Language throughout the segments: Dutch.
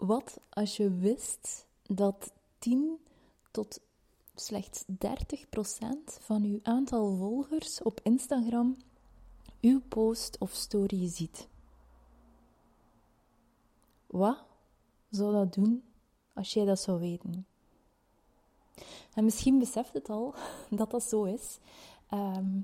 Wat als je wist dat 10 tot slechts 30% van uw aantal volgers op Instagram uw post of story ziet? Wat zou dat doen als jij dat zou weten? En misschien beseft het al dat dat zo is. Ehm,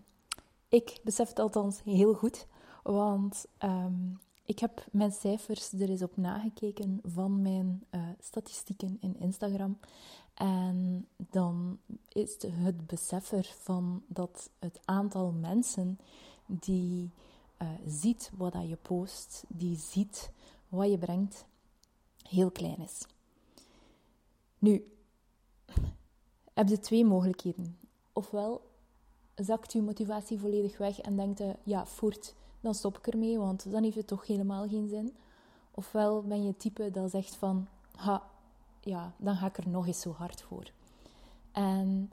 ik besef het althans heel goed, want ehm, ik heb mijn cijfers er eens op nagekeken van mijn uh, statistieken in Instagram. En dan is het besef ervan dat het aantal mensen die uh, ziet wat je post, die ziet wat je brengt, heel klein is. Nu, heb je twee mogelijkheden. Ofwel zakt je motivatie volledig weg en denkt je, ja, voert, dan stop ik ermee, want dan heeft het toch helemaal geen zin. Ofwel ben je het type dat zegt van, ja, dan ga ik er nog eens zo hard voor. En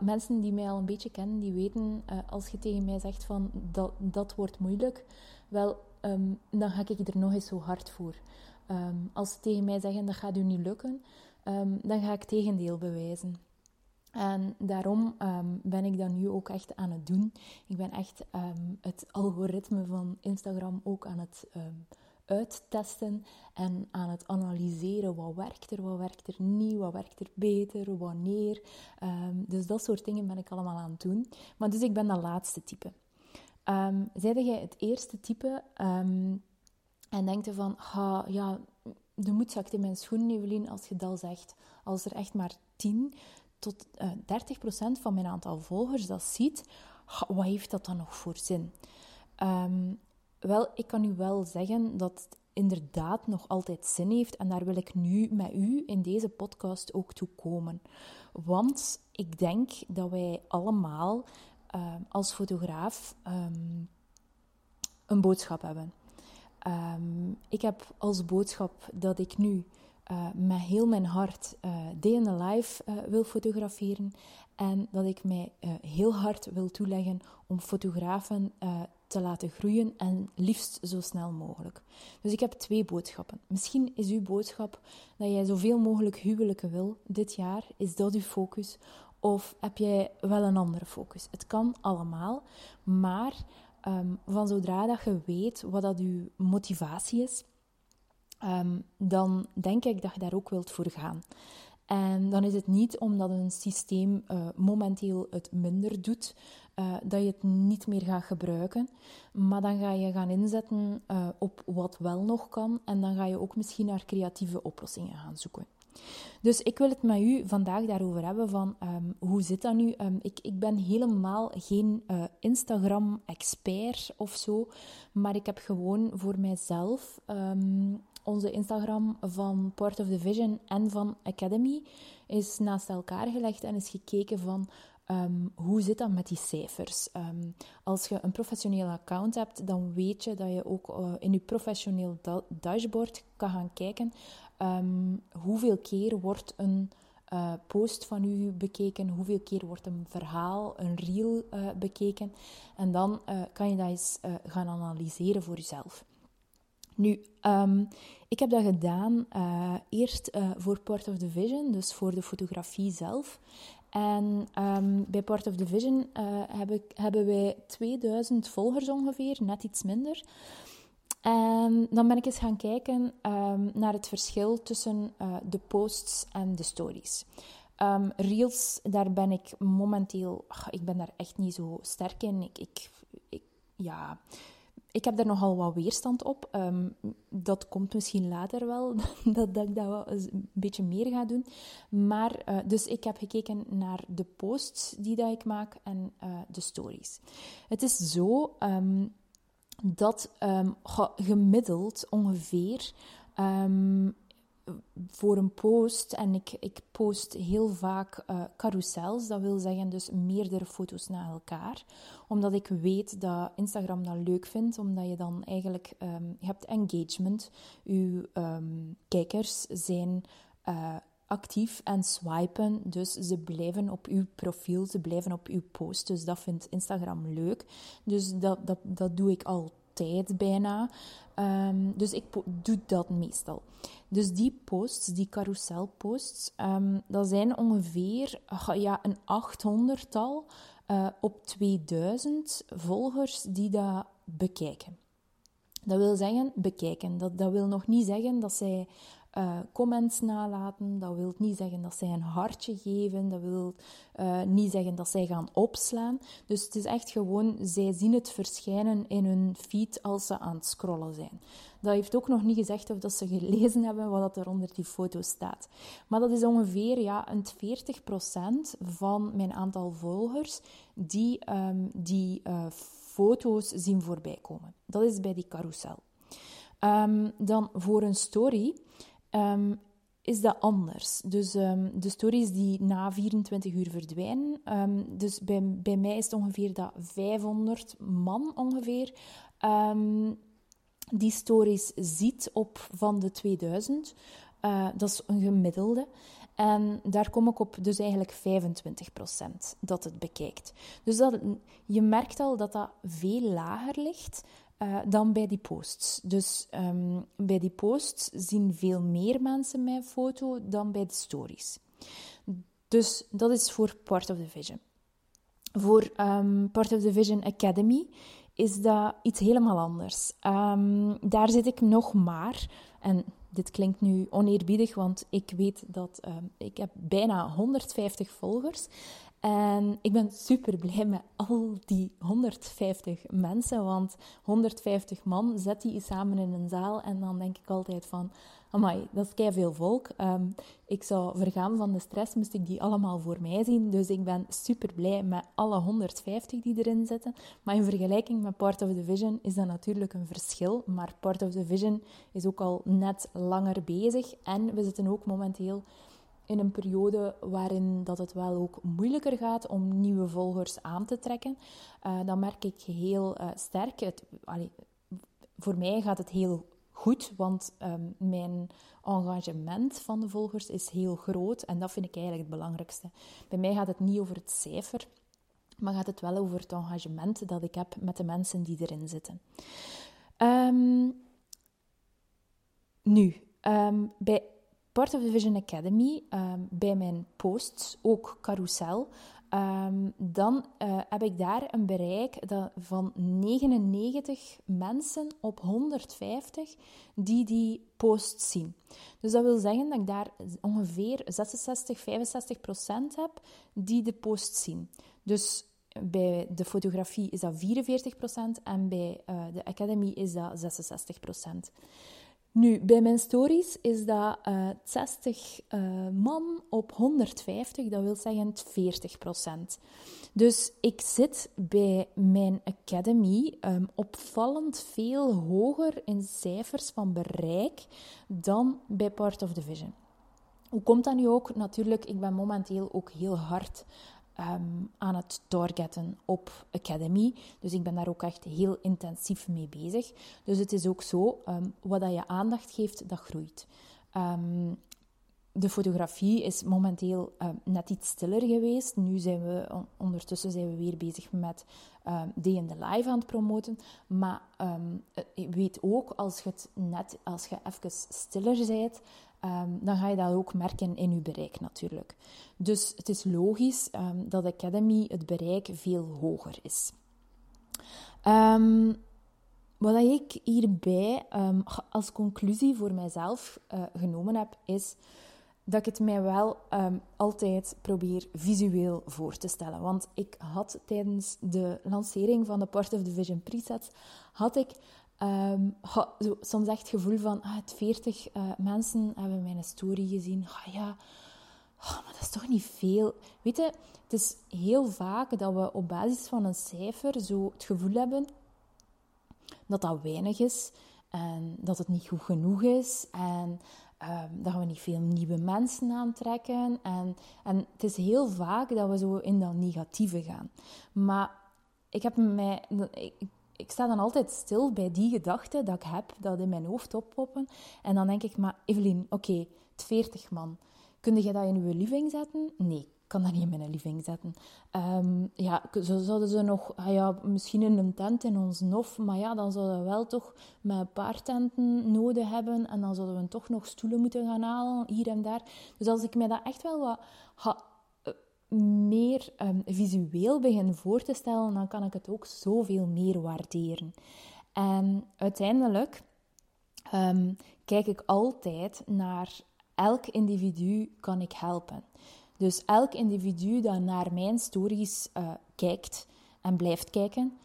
mensen die mij al een beetje kennen, die weten, uh, als je tegen mij zegt van, dat, dat wordt moeilijk, wel, ehm, dan ga ik er nog eens zo hard voor. Ehm, als ze tegen mij zeggen, dat gaat u niet lukken, um, dan ga ik tegendeel bewijzen. En daarom ehm, ben ik dat nu ook echt aan het doen. Ik ben echt um, het algoritme van Instagram ook aan het um, uittesten en aan het analyseren. Wat werkt er, wat werkt er niet, wat werkt er beter, wanneer. dus dat soort dingen ben ik allemaal aan het doen. Maar dus ik ben dat laatste type. Um, Zijde jij het eerste type en denkt je van, ha, ja, de moed zakt in mijn schoenen, Evelien, als je dat zegt. Als er echt maar tien tot uh, eh, 30% van mijn aantal volgers dat ziet, wat heeft dat dan nog voor zin? Um, wel, ik kan u wel zeggen dat het inderdaad nog altijd zin heeft en daar wil ik nu met u in deze podcast ook toe komen. Want ik denk dat wij allemaal uh, als fotograaf um, een boodschap hebben. Ik heb als boodschap dat ik nu uh, met heel mijn hart uh, in the life uh, wil fotograferen. En dat ik mij heel hard wil toeleggen om fotografen te laten groeien en liefst zo snel mogelijk. Dus ik heb twee boodschappen. Misschien is uw boodschap dat jij zoveel mogelijk huwelijken wil dit jaar. Is dat uw focus? Of heb jij wel een andere focus? Het kan allemaal, maar um, van zodra dat je weet wat dat uw motivatie is, um, dan denk ik dat je daar ook wilt voor gaan. En dan is het niet omdat een systeem uh, momenteel het minder doet, uh, dat je het niet meer gaat gebruiken. Maar dan ga je gaan inzetten uh, op wat wel nog kan. En dan ga je ook misschien naar creatieve oplossingen gaan zoeken. Dus ik wil het met u vandaag daarover hebben van um, hoe zit dat nu? Um, ik, ik ben helemaal geen Instagram-expert of zo, maar ik heb gewoon voor mijzelf onze Instagram van Part of the Vision en van Academy is naast elkaar gelegd en is gekeken van um, hoe zit dat met die cijfers. Um, als je een professioneel account hebt, dan weet je dat je ook uh, in je professioneel da dashboard kan gaan kijken um, hoeveel keer wordt een uh, post van u bekeken, hoeveel keer wordt een verhaal, een reel uh, bekeken. En dan kan je dat eens gaan analyseren voor jezelf. Nu, um, ik heb dat gedaan uh, eerst uh, voor Part of the Vision, dus voor de fotografie zelf. En um, bij Part of the Vision uh, heb ik, hebben wij 2000 volgers ongeveer, net iets minder. En dan ben ik eens gaan kijken um, naar het verschil tussen de posts en de stories. Reels, daar ben ik momenteel... Ik ben daar echt niet zo sterk in. Ik, ik, ik ja ik heb daar nogal wat weerstand op. Um, dat komt misschien later wel, dat, dat ik dat wel een beetje meer ga doen. Maar, uh, dus ik heb gekeken naar de posts die dat ik maak en uh, de stories. Het is zo um, dat um, gemiddeld ongeveer voor een post, en ik, ik post heel vaak uh, carousels, dat wil zeggen dus meerdere foto's na elkaar, omdat ik weet dat Instagram dat leuk vindt, omdat je dan eigenlijk, um, je hebt engagement, je um, kijkers zijn uh, actief en swipen, dus ze blijven op uw profiel, ze blijven op uw post, dus dat vindt Instagram leuk. Dus dat, dat, dat doe ik altijd bijna. Um, dus ik doe dat meestal. Dus die posts, die carouselposts, um, dat zijn ongeveer ja, een 800-tal uh, op 2000 volgers die dat bekijken. Dat wil zeggen, bekijken. Dat, dat wil nog niet zeggen dat zij uh, comments nalaten. Dat wil niet zeggen dat zij een hartje geven. Dat wil uh, niet zeggen dat zij gaan opslaan. Dus het is echt gewoon, zij zien het verschijnen in hun feed als ze aan het scrollen zijn. Dat heeft ook nog niet gezegd of dat ze gelezen hebben wat er onder die foto staat. Maar dat is ongeveer ja, een 40% van mijn aantal volgers die um, die uh, foto's zien voorbij komen. Dat is bij die carousel. Um, dan voor een story um, is dat anders. Dus de stories die na 24 uur verdwijnen. Dus bij, bij mij is het ongeveer dat 500 man ongeveer die stories ziet op van de 2000. Uh, dat is een gemiddelde. En daar kom ik op dus eigenlijk 25% dat het bekijkt. Dus dat, je merkt al dat dat veel lager ligt uh, dan bij die posts. Dus um, bij die posts zien veel meer mensen mijn foto dan bij de stories. Dus dat is voor Part of the Vision. Voor um, Part of the Vision Academy is dat iets helemaal anders. Um, daar zit ik nog maar, en dit klinkt nu oneerbiedig, want ik weet dat um, ik heb bijna 150 volgers en ik ben super blij met al die 150 mensen, want 150 man zet die samen in een zaal en dan denk ik altijd van, amai, dat is kei veel volk. Um, ik zou vergaan van de stress, moest ik die allemaal voor mij zien. Dus ik ben super blij met alle 150 die erin zitten. Maar in vergelijking met Part of the Vision is dat natuurlijk een verschil. Maar Part of the Vision is ook al net langer bezig en we zitten ook momenteel in een periode waarin dat het wel ook moeilijker gaat om nieuwe volgers aan te trekken. Uh, dan merk ik heel uh, sterk. Voor mij gaat het heel goed, want um, mijn engagement van de volgers is heel groot en dat vind ik eigenlijk het belangrijkste. Bij mij gaat het niet over het cijfer, maar gaat het wel over het engagement dat ik heb met de mensen die erin zitten. Um, nu, um, bij Part of the Vision Academy, bij mijn posts, ook carousel, um, dan uh, heb ik daar een bereik van 99 mensen op 150 die die post zien. Dus dat wil zeggen dat ik daar ongeveer 66, 65 procent heb die de post zien. Dus bij de fotografie is dat 44 procent en bij uh, de Academy is dat 66 procent. Nu, bij mijn stories is dat uh, eh, 60 uh, eh, man op 150, dat wil zeggen 40 procent. Dus ik zit bij mijn academy um, opvallend veel hoger in cijfers van bereik dan bij Part of the Vision. Hoe komt dat nu ook? Natuurlijk, ik ben momenteel ook heel hard um, aan het targetten op Academy. Dus ik ben daar ook echt heel intensief mee bezig. Dus het is ook zo, um, wat dat je aandacht geeft, dat groeit. Um, de fotografie is momenteel net iets stiller geweest. Nu zijn we ondertussen zijn we weer bezig met um, Day in the Live aan het promoten. Maar um, weet ook, als je, het net, als je even stiller bent, um, dan ga je dat ook merken in je bereik natuurlijk. Dus het is logisch um, dat Academy het bereik veel hoger is. Um, wat ik hierbij als conclusie voor mijzelf uh, genomen heb, is dat ik het mij wel altijd probeer visueel voor te stellen. Want ik had tijdens de lancering van de Part of the Vision presets, had ik Um, soms echt het gevoel van, ah, het 40 uh, eh, mensen hebben mijn story gezien. Ah, ja, oh, maar dat is toch niet veel. Weet je, het is heel vaak dat we op basis van een cijfer zo het gevoel hebben dat dat weinig is en dat het niet goed genoeg is en um, dat we niet veel nieuwe mensen aantrekken. En, en het is heel vaak dat we zo in dat negatieve gaan. Maar ik heb mij... Ik, ik sta dan altijd stil bij die gedachten dat ik heb, dat in mijn hoofd oppoppen. En dan denk ik, maar Evelien, oké, het 40 man. Kun je dat in uw living zetten? Nee, kan dat niet in mijn living zetten. Um, ja, zo zouden ze nog, ah ja, misschien in een tent in ons nof, maar ja, dan zouden we wel toch met een paar tenten nodig hebben en dan zouden we toch nog stoelen moeten gaan halen, hier en daar. Dus als ik mij dat echt wel wat meer um, visueel begin voor te stellen, dan kan ik het ook zoveel meer waarderen. En uiteindelijk um, kijk ik altijd naar elk individu kan ik helpen. Dus elk individu dat naar mijn stories uh, kijkt en blijft kijken,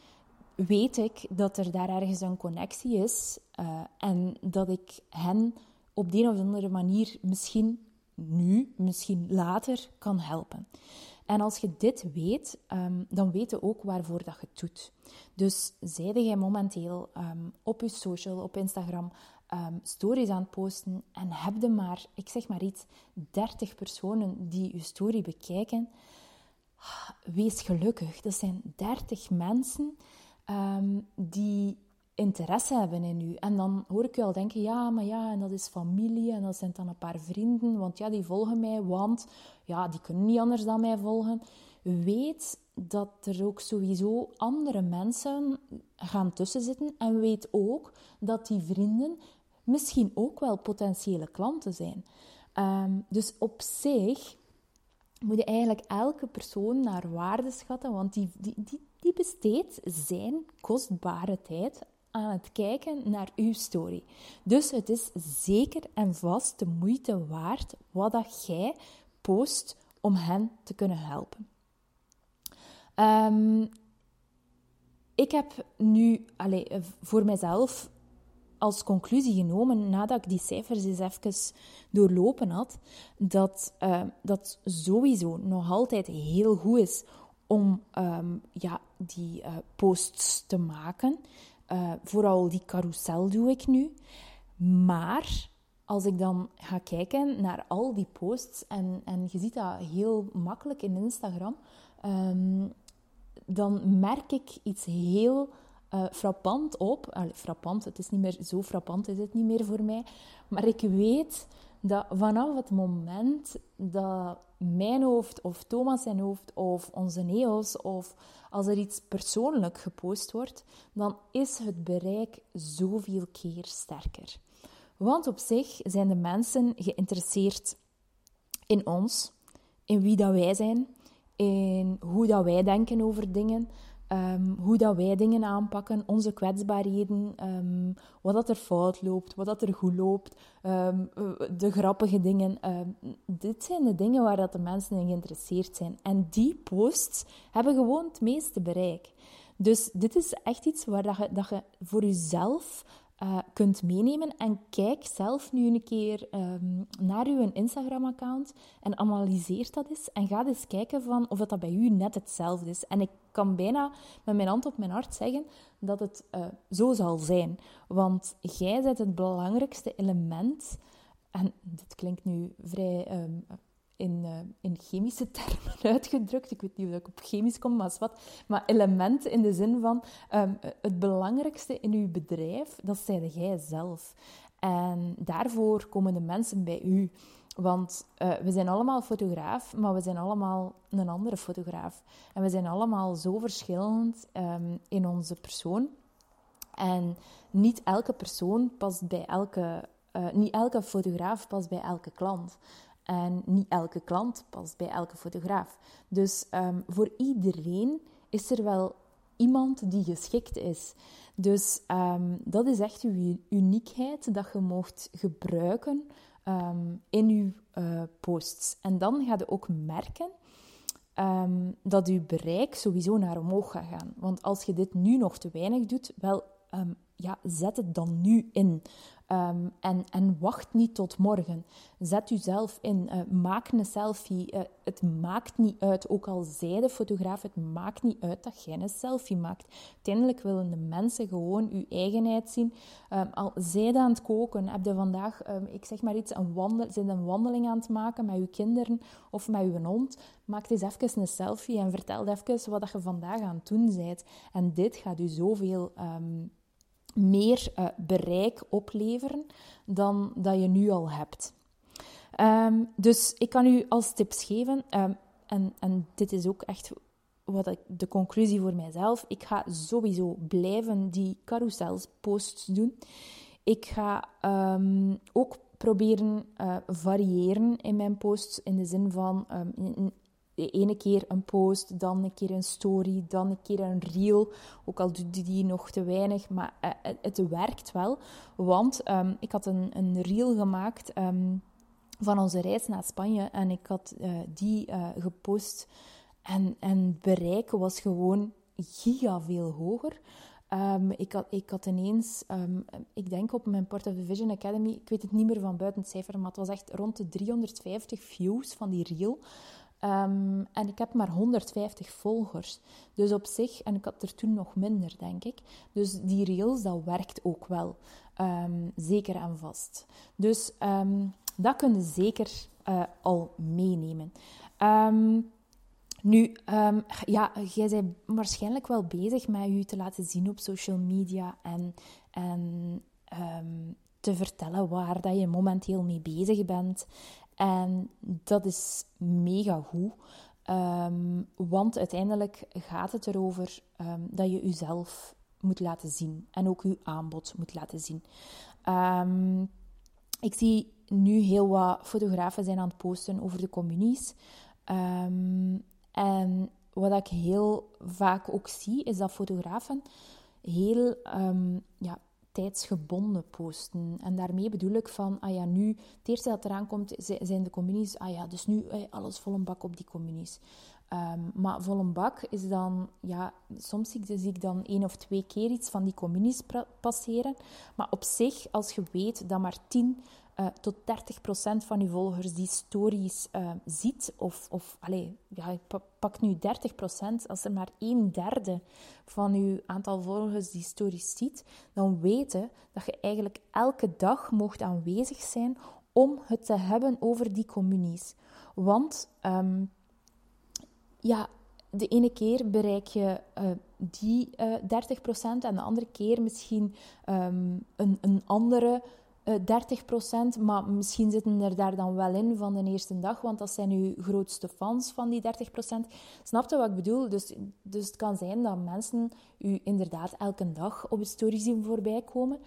weet ik dat er daar ergens een connectie is uh, en dat ik hen op de een of andere manier misschien nu, misschien later kan helpen. En als je dit weet, um, dan weet je ook waarvoor dat je het doet. Dus zijde jij momenteel um, op je social, op Instagram, um, stories aan het posten en heb je maar, ik zeg maar iets, 30 personen die je story bekijken, wees gelukkig. Dat zijn 30 mensen die interesse hebben in u. En dan hoor ik je al denken, ja, maar ja, en dat is familie en dat zijn dan een paar vrienden, want ja, die volgen mij, want ja, die kunnen niet anders dan mij volgen. Weet dat er ook sowieso andere mensen gaan tussen zitten en weet ook dat die vrienden misschien ook wel potentiële klanten zijn. Ehm, dus op zich moet je eigenlijk elke persoon naar waarde schatten, want die, die, die, die besteedt zijn kostbare tijd aan het kijken naar uw story. Dus het is zeker en vast de moeite waard wat dat jij post om hen te kunnen helpen. Ehm, ik heb nu allez, voor mezelf als conclusie genomen, nadat ik die cijfers eens even doorlopen had, dat uh, dat sowieso nog altijd heel goed is om um, ja, die uh, posts te maken. Uh, vooral die carousel doe ik nu. Maar als ik dan ga kijken naar al die posts, en, en je ziet dat heel makkelijk in Instagram, um, dan merk ik iets heel uh, frappant op. Frappant, het is niet meer zo frappant, is het niet meer voor mij. Maar ik weet dat vanaf het moment dat mijn hoofd of Thomas zijn hoofd of onze neo's of als er iets persoonlijk gepost wordt, dan is het bereik zoveel keer sterker. Want op zich zijn de mensen geïnteresseerd in ons, in wie dat wij zijn, in hoe dat wij denken over dingen, Um, hoe dat wij dingen aanpakken, onze kwetsbaarheden, um, wat dat er fout loopt, wat dat er goed loopt, um, de grappige dingen. dit zijn de dingen waar dat de mensen in geïnteresseerd zijn. En die posts hebben gewoon het meeste bereik. Dus dit is echt iets waar dat je, dat je voor jezelf uh, kunt meenemen. En kijk zelf nu een keer um, naar uw Instagram-account en analyseer dat eens. En ga eens kijken van of dat bij u net hetzelfde is. En ik kan bijna met mijn hand op mijn hart zeggen dat het uh, zo zal zijn. Want jij bent het belangrijkste element. En dit klinkt nu vrij um, in, uh, in chemische termen uitgedrukt. Ik weet niet of ik op chemisch kom, maar wat. Maar element in de zin van um, het belangrijkste in uw bedrijf, dat zijn jij zelf. En daarvoor komen de mensen bij u. Want uh, we zijn allemaal fotograaf, maar we zijn allemaal een andere fotograaf. En we zijn allemaal zo verschillend um, in onze persoon. En niet elke persoon past bij elke... Uh, niet elke fotograaf past bij elke klant. En niet elke klant past bij elke fotograaf. Dus um, voor iedereen is er wel iemand die geschikt is. Dus um, dat is echt uw uniekheid dat je mocht gebruiken um, in uw uh, posts. En dan ga je ook merken dat uw bereik sowieso naar omhoog gaat gaan. Want als je dit nu nog te weinig doet, wel, ja, zet het dan nu in. Um, en, en, wacht niet tot morgen. Zet jezelf in. Uh, maak een selfie. Uh, het maakt niet uit, ook al zij de fotograaf, het maakt niet uit dat jij een selfie maakt. Uiteindelijk willen de mensen gewoon je eigenheid zien. Um, al zij aan het koken, heb je vandaag, um, ik zeg maar iets, een, wandel, zijn een wandeling aan het maken met je kinderen of met je hond. Maak eens even een selfie en vertel even wat je vandaag aan het doen bent. En dit gaat u zoveel meer uh, bereik opleveren dan dat je nu al hebt. Um, dus ik kan u als tips geven: um, en, en dit is ook echt wat de conclusie voor mijzelf. Ik ga sowieso blijven die carousel-posts doen. Ik ga ehm, ook proberen uh, variëren in mijn posts. In de zin van de ene keer een post, dan een keer een story, dan een keer een reel. Ook al doet die nog te weinig, maar uh, het, werkt wel. Want um, ik had een, een reel gemaakt van onze reis naar Spanje en ik had uh, die gepost. En, en het bereik was gewoon giga veel hoger. Um, ik, had, ik had ineens, ik denk op mijn Port of the Vision Academy, ik weet het niet meer van buiten het cijfer, maar het was echt rond de 350 views van die reel. Um, en ik heb maar 150 volgers. Dus op zich, en ik had er toen nog minder, denk ik. Dus die reels, dat werkt ook wel. zeker en vast. Dus dat kun je zeker uh, al meenemen. Nu, ja, jij bent waarschijnlijk wel bezig met je te laten zien op social media en, en te vertellen waar dat je momenteel mee bezig bent. En dat is mega goed, um, want uiteindelijk gaat het erover dat je jezelf moet laten zien en ook je aanbod moet laten zien. ik zie nu heel wat fotografen zijn aan het posten over de communies. En wat ik heel vaak ook zie, is dat fotografen heel ja, tijdsgebonden posten. En daarmee bedoel ik van, ah ja, nu, het eerste dat eraan komt, zijn de communies. Ah ja, dus nu eh, alles vol een bak op die communies. Um, maar vol een bak is dan, ja, soms zie ik dan één of twee keer iets van die communies passeren. Maar op zich, als je weet dat maar tien uh, tot 30% van je volgers die stories uh, ziet, of, of allez, ja, pak nu 30%, als er maar een derde van je aantal volgers die stories ziet, dan weten dat je eigenlijk elke dag mocht aanwezig zijn om het te hebben over die communies. Want um, ja, de ene keer bereik je uh, die uh, 30% en de andere keer misschien um, een, een andere 30%, eh, maar misschien zitten er daar dan wel in van de eerste dag, want dat zijn uw grootste fans van die 30%. Snap je wat ik bedoel? Dus, dus het kan zijn dat mensen u inderdaad elke dag op de story zien voorbij komen.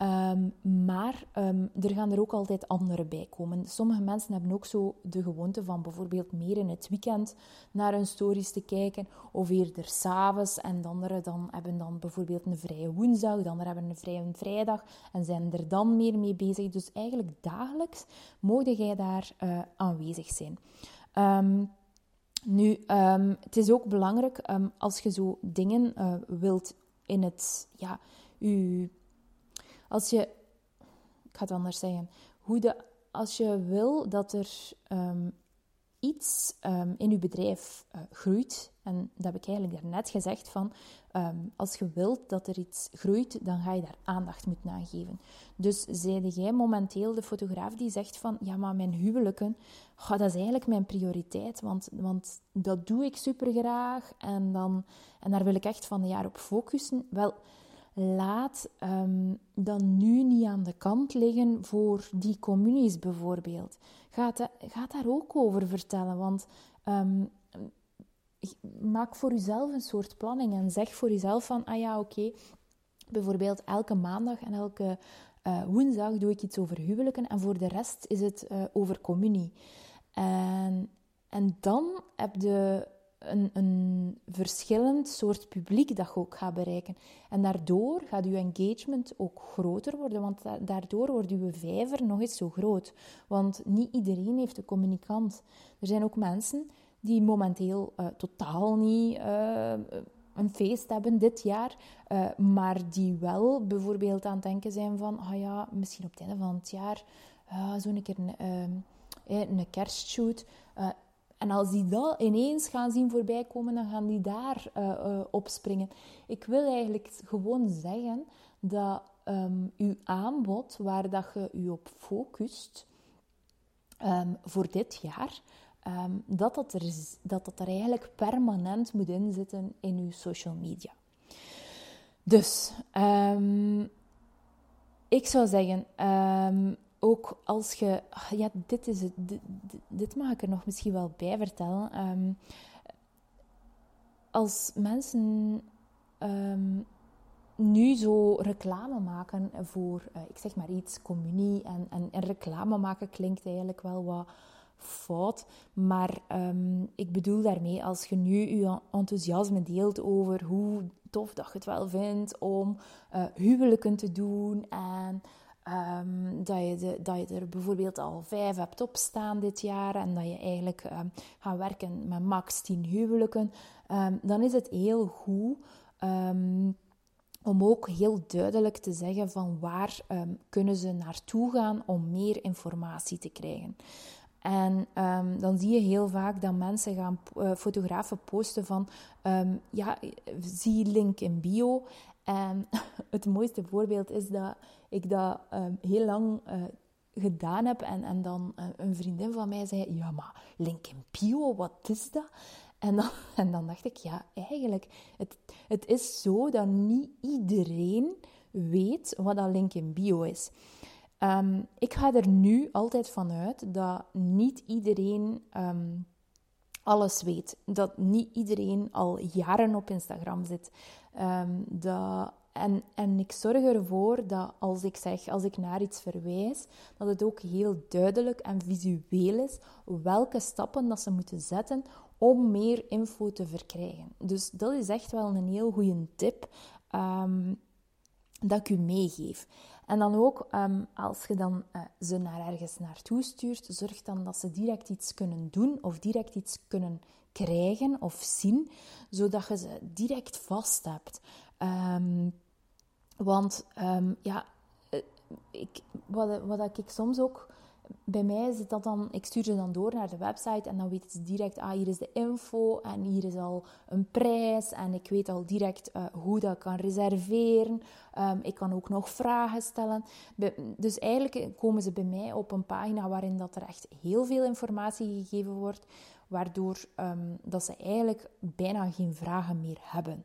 Ehm, maar um, er gaan er ook altijd andere bij komen. Sommige mensen hebben ook zo de gewoonte van bijvoorbeeld meer in het weekend naar hun stories te kijken, of eerder s'avonds. En anderen dan hebben dan bijvoorbeeld een vrije woensdag, de anderen hebben een vrije vrijdag en zijn er dan meer mee bezig. Dus eigenlijk dagelijks mogen jij daar uh, aanwezig zijn. Um, nu, het is ook belangrijk als je zo dingen uh, wilt in het, ja, je als je, ik ga het anders zeggen, hoe de, als je wil dat er um, iets um, in je bedrijf uh, groeit, en dat heb ik eigenlijk daarnet gezegd, van um, als je wilt dat er iets groeit, dan ga je daar aandacht moeten aan geven. Dus zeide jij momenteel de fotograaf die zegt van, ja, maar mijn huwelijken, dat is eigenlijk mijn prioriteit, want, want dat doe ik super graag en, dan, en daar wil ik echt van een jaar op focussen. Wel, laat um, dan nu niet aan de kant liggen voor die communies bijvoorbeeld. Ga, daar ook over vertellen, want um, maak voor jezelf een soort planning en zeg voor jezelf van, ah ja, oké, bijvoorbeeld elke maandag en elke uh, woensdag doe ik iets over huwelijken en voor de rest is het uh, over communie. En, en dan heb je een, een verschillend soort publiek dat je ook gaat bereiken. En daardoor gaat je engagement ook groter worden, want daardoor wordt je vijver nog eens zo groot. Want niet iedereen heeft een communicant. Er zijn ook mensen die momenteel uh, totaal niet uh, een feest hebben dit jaar, uh, maar die wel bijvoorbeeld aan het denken zijn van, ah ja, misschien op het einde van het jaar zo'n keer een kerstshoot en als die dat ineens gaan zien voorbij komen, dan gaan die daar uh, op springen. Ik wil eigenlijk gewoon zeggen dat um, uw aanbod, waar dat je u op focust um, voor dit jaar, um, dat, dat, er, dat dat er eigenlijk permanent moet inzitten in uw social media. Dus, ik zou zeggen, ook als je, ja, dit is het, dit, dit mag ik er nog misschien wel bij vertellen. Ehm, als mensen ehm, nu zo reclame maken voor, uh, ik zeg maar iets, communie. En, en, reclame maken klinkt eigenlijk wel wat fout. Maar um, ik bedoel daarmee, als je nu je enthousiasme deelt over hoe tof dat je het wel vindt om uh, huwelijken te doen en Um, dat, je dat je er bijvoorbeeld al vijf hebt opstaan dit jaar en dat je eigenlijk um, gaat werken met max tien huwelijken, um, dan is het heel goed om ook heel duidelijk te zeggen van waar kunnen ze naartoe gaan om meer informatie te krijgen. En dan zie je heel vaak dat mensen gaan, uh, fotografen posten van, ja, zie link in bio. En het mooiste voorbeeld is dat ik dat um, heel lang uh, gedaan heb. En, en dan uh, een vriendin van mij zei: Ja, maar LinkedIn Bio, wat is dat? En dan, en dan dacht ik: Ja, eigenlijk, het, het is zo dat niet iedereen weet wat dat LinkedIn Bio is. Um, ik ga er nu altijd vanuit dat niet iedereen alles weet. Dat niet iedereen al jaren op Instagram zit. Um, dat en, en ik zorg ervoor dat als ik zeg, als ik naar iets verwijs, dat het ook heel duidelijk en visueel is welke stappen dat ze moeten zetten om meer info te verkrijgen. Dus dat is echt wel een heel goede tip um, dat ik u meegeef. En dan ook, um, als je dan uh, ze naar ergens naartoe stuurt, zorg dan dat ze direct iets kunnen doen of direct iets kunnen krijgen of zien, zodat je ze direct vast hebt. Um, want um, ja, eh, ik, wat, wat ik soms ook bij mij zit dat dan, ik stuur ze dan door naar de website en dan weten ze direct, ah, hier is de info en hier is al een prijs en ik weet al direct uh, hoe dat kan reserveren. Um, ik kan ook nog vragen stellen. dus eigenlijk komen ze bij mij op een pagina waarin dat er echt heel veel informatie gegeven wordt, waardoor um, dat ze eigenlijk bijna geen vragen meer hebben.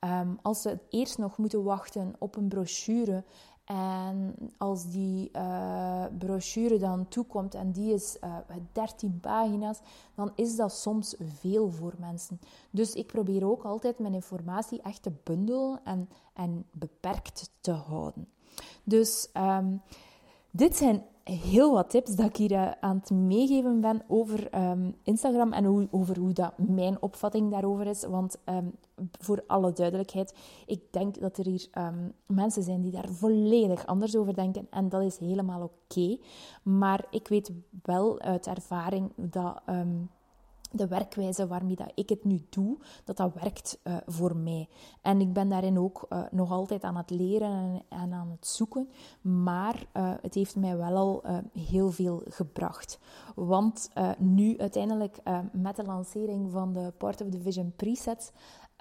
Um, als ze eerst nog moeten wachten op een brochure en als die uh, brochure dan toekomt en die is uh, eh, 13 pagina's, dan is dat soms veel voor mensen. Dus ik probeer ook altijd mijn informatie echt te bundelen en, en beperkt te houden. Dus um, dit zijn heel wat tips dat ik hier uh, aan het meegeven ben over um, Instagram en hoe, over hoe dat mijn opvatting daarover is. Want um, voor alle duidelijkheid, ik denk dat er hier um, mensen zijn die daar volledig anders over denken. En dat is helemaal oké. Maar ik weet wel uit ervaring dat de werkwijze waarmee dat ik het nu doe, dat dat werkt uh, voor mij. En ik ben daarin ook uh, nog altijd aan het leren en, aan het zoeken. Maar uh, het heeft mij wel al heel veel gebracht. Want nu uiteindelijk met de lancering van de Part of the Vision presets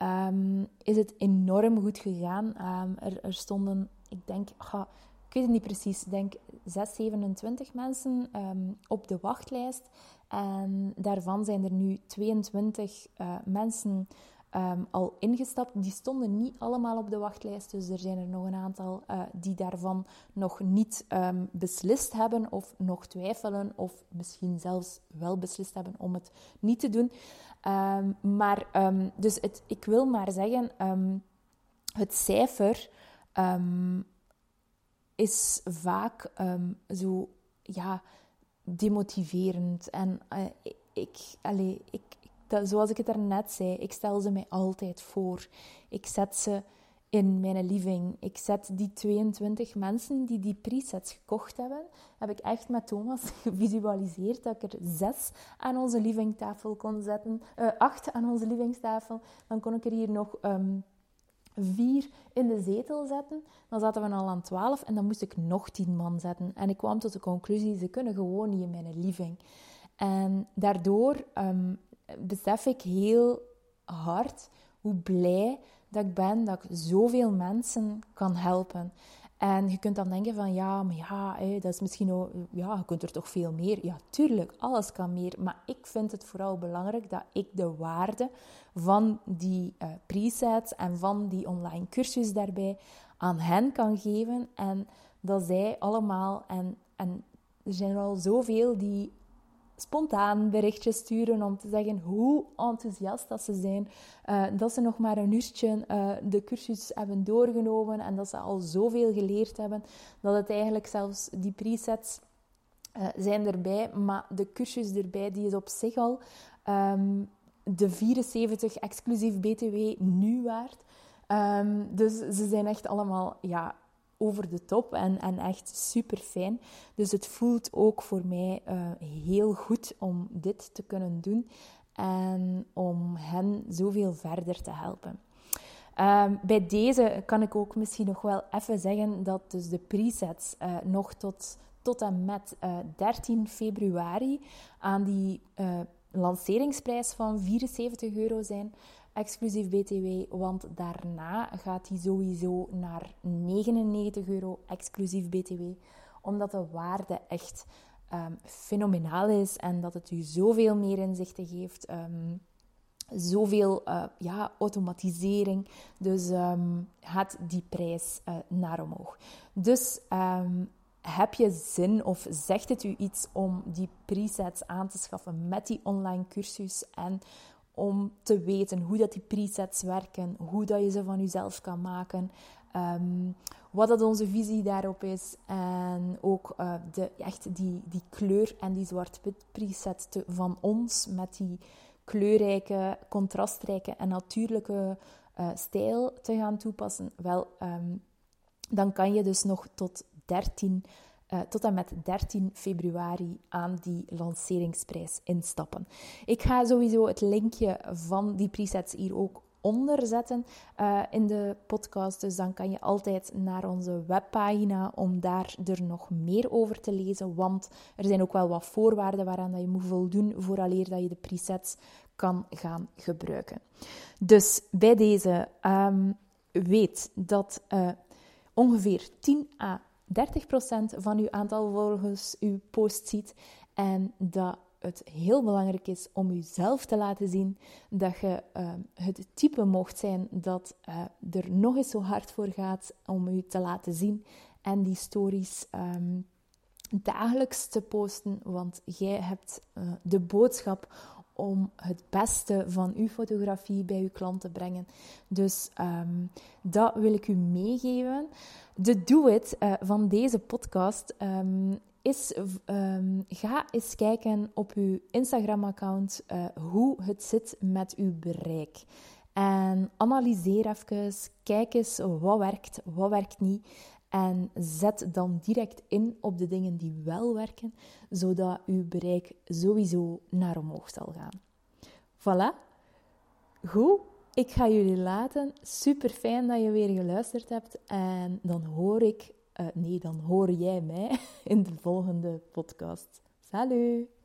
um, is het enorm goed gegaan. Um, er, er, stonden, ik denk, ga, ik weet het niet precies, denk 6, 27 mensen um, op de wachtlijst. En daarvan zijn er nu 22 uh, eh, mensen um, al ingestapt. Die stonden niet allemaal op de wachtlijst, dus er zijn er nog een aantal uh, die daarvan nog niet um, beslist hebben of nog twijfelen of misschien zelfs wel beslist hebben om het niet te doen. Maar dus het, ik wil maar zeggen, het cijfer is vaak zo, ja demotiverend. En uh, ik, allee, ik, dat, zoals ik het daarnet zei, ik stel ze mij altijd voor. Ik zet ze in mijn living. Ik zet die 22 mensen die die presets gekocht hebben, heb ik echt met Thomas gevisualiseerd dat ik er zes aan onze livingtafel kon zetten, uh, acht aan onze livingstafel. Dan kon ik er hier nog um, vier in de zetel zetten. Dan zaten we al aan twaalf en dan moest ik nog tien man zetten. En ik kwam tot de conclusie, ze kunnen gewoon niet in mijn living. En daardoor um, besef ik heel hard hoe blij dat ik ben dat ik zoveel mensen kan helpen. En je kunt dan denken van, ja, maar ja, dat is misschien ook, ja, je kunt er toch veel meer. Ja, tuurlijk, alles kan meer. Maar ik vind het vooral belangrijk dat ik de waarde van die uh, presets en van die online cursus daarbij aan hen kan geven. En dat zij allemaal, en, en er zijn er al zoveel die spontaan berichtjes sturen om te zeggen hoe enthousiast dat ze zijn. Uh, dat ze nog maar een uurtje uh, de cursus hebben doorgenomen en dat ze al zoveel geleerd hebben. Dat het eigenlijk zelfs die presets uh, zijn erbij, maar de cursus erbij die is op zich al um, de 74 exclusief BTW nu waard. Um, dus ze zijn echt allemaal ja, over de top en, en echt super fijn. Dus het voelt ook voor mij uh, heel goed om dit te kunnen doen en om hen zoveel verder te helpen. Um, bij deze kan ik ook misschien nog wel even zeggen dat dus de presets uh, nog tot, tot en met uh, eh, 13 februari aan die lanceringsprijs van 74 euro zijn exclusief BTW, want daarna gaat die sowieso naar 99 euro exclusief BTW, omdat de waarde echt um, fenomenaal is en dat het u zoveel meer inzichten geeft. Um, zoveel uh, ja, automatisering. Dus um, gaat die prijs uh, naar omhoog. Dus heb je zin of zegt het u iets om die presets aan te schaffen met die online cursus en om te weten hoe dat die presets werken, hoe dat je ze van jezelf kan maken, ehm, wat dat onze visie daarop is en ook uh, de, echt die, die kleur en die zwart-wit preset van ons met die kleurrijke, contrastrijke en natuurlijke uh, stijl te gaan toepassen, wel, um, dan kan je dus nog tot 13 uh, tot en met 13 februari aan die lanceringsprijs instappen. Ik ga sowieso het linkje van die presets hier ook onder zetten uh, in de podcast. Dus dan kan je altijd naar onze webpagina om daar er nog meer over te lezen. Want er zijn ook wel wat voorwaarden waaraan dat je moet voldoen vooraleer dat je de presets kan gaan gebruiken. Dus bij deze um, weet dat uh, ongeveer 10 à 30% van uw aantal volgers uw post ziet en dat het heel belangrijk is om uzelf te laten zien dat je uh, het type mocht zijn dat uh, er nog eens zo hard voor gaat om u te laten zien en die stories um, dagelijks te posten, want jij hebt uh, de boodschap om het beste van uw fotografie bij uw klant te brengen. Dus um, dat wil ik u meegeven. De do-it uh, van deze podcast um, is: um, ga eens kijken op uw Instagram-account uh, hoe het zit met uw bereik. En analyseer even, kijk eens wat werkt, wat werkt niet. En zet dan direct in op de dingen die wel werken, zodat uw bereik sowieso naar omhoog zal gaan. Voilà. Goed, ik ga jullie laten. Super fijn dat je weer geluisterd hebt. En dan hoor ik, uh, nee, dan hoor jij mij in de volgende podcast. Salut!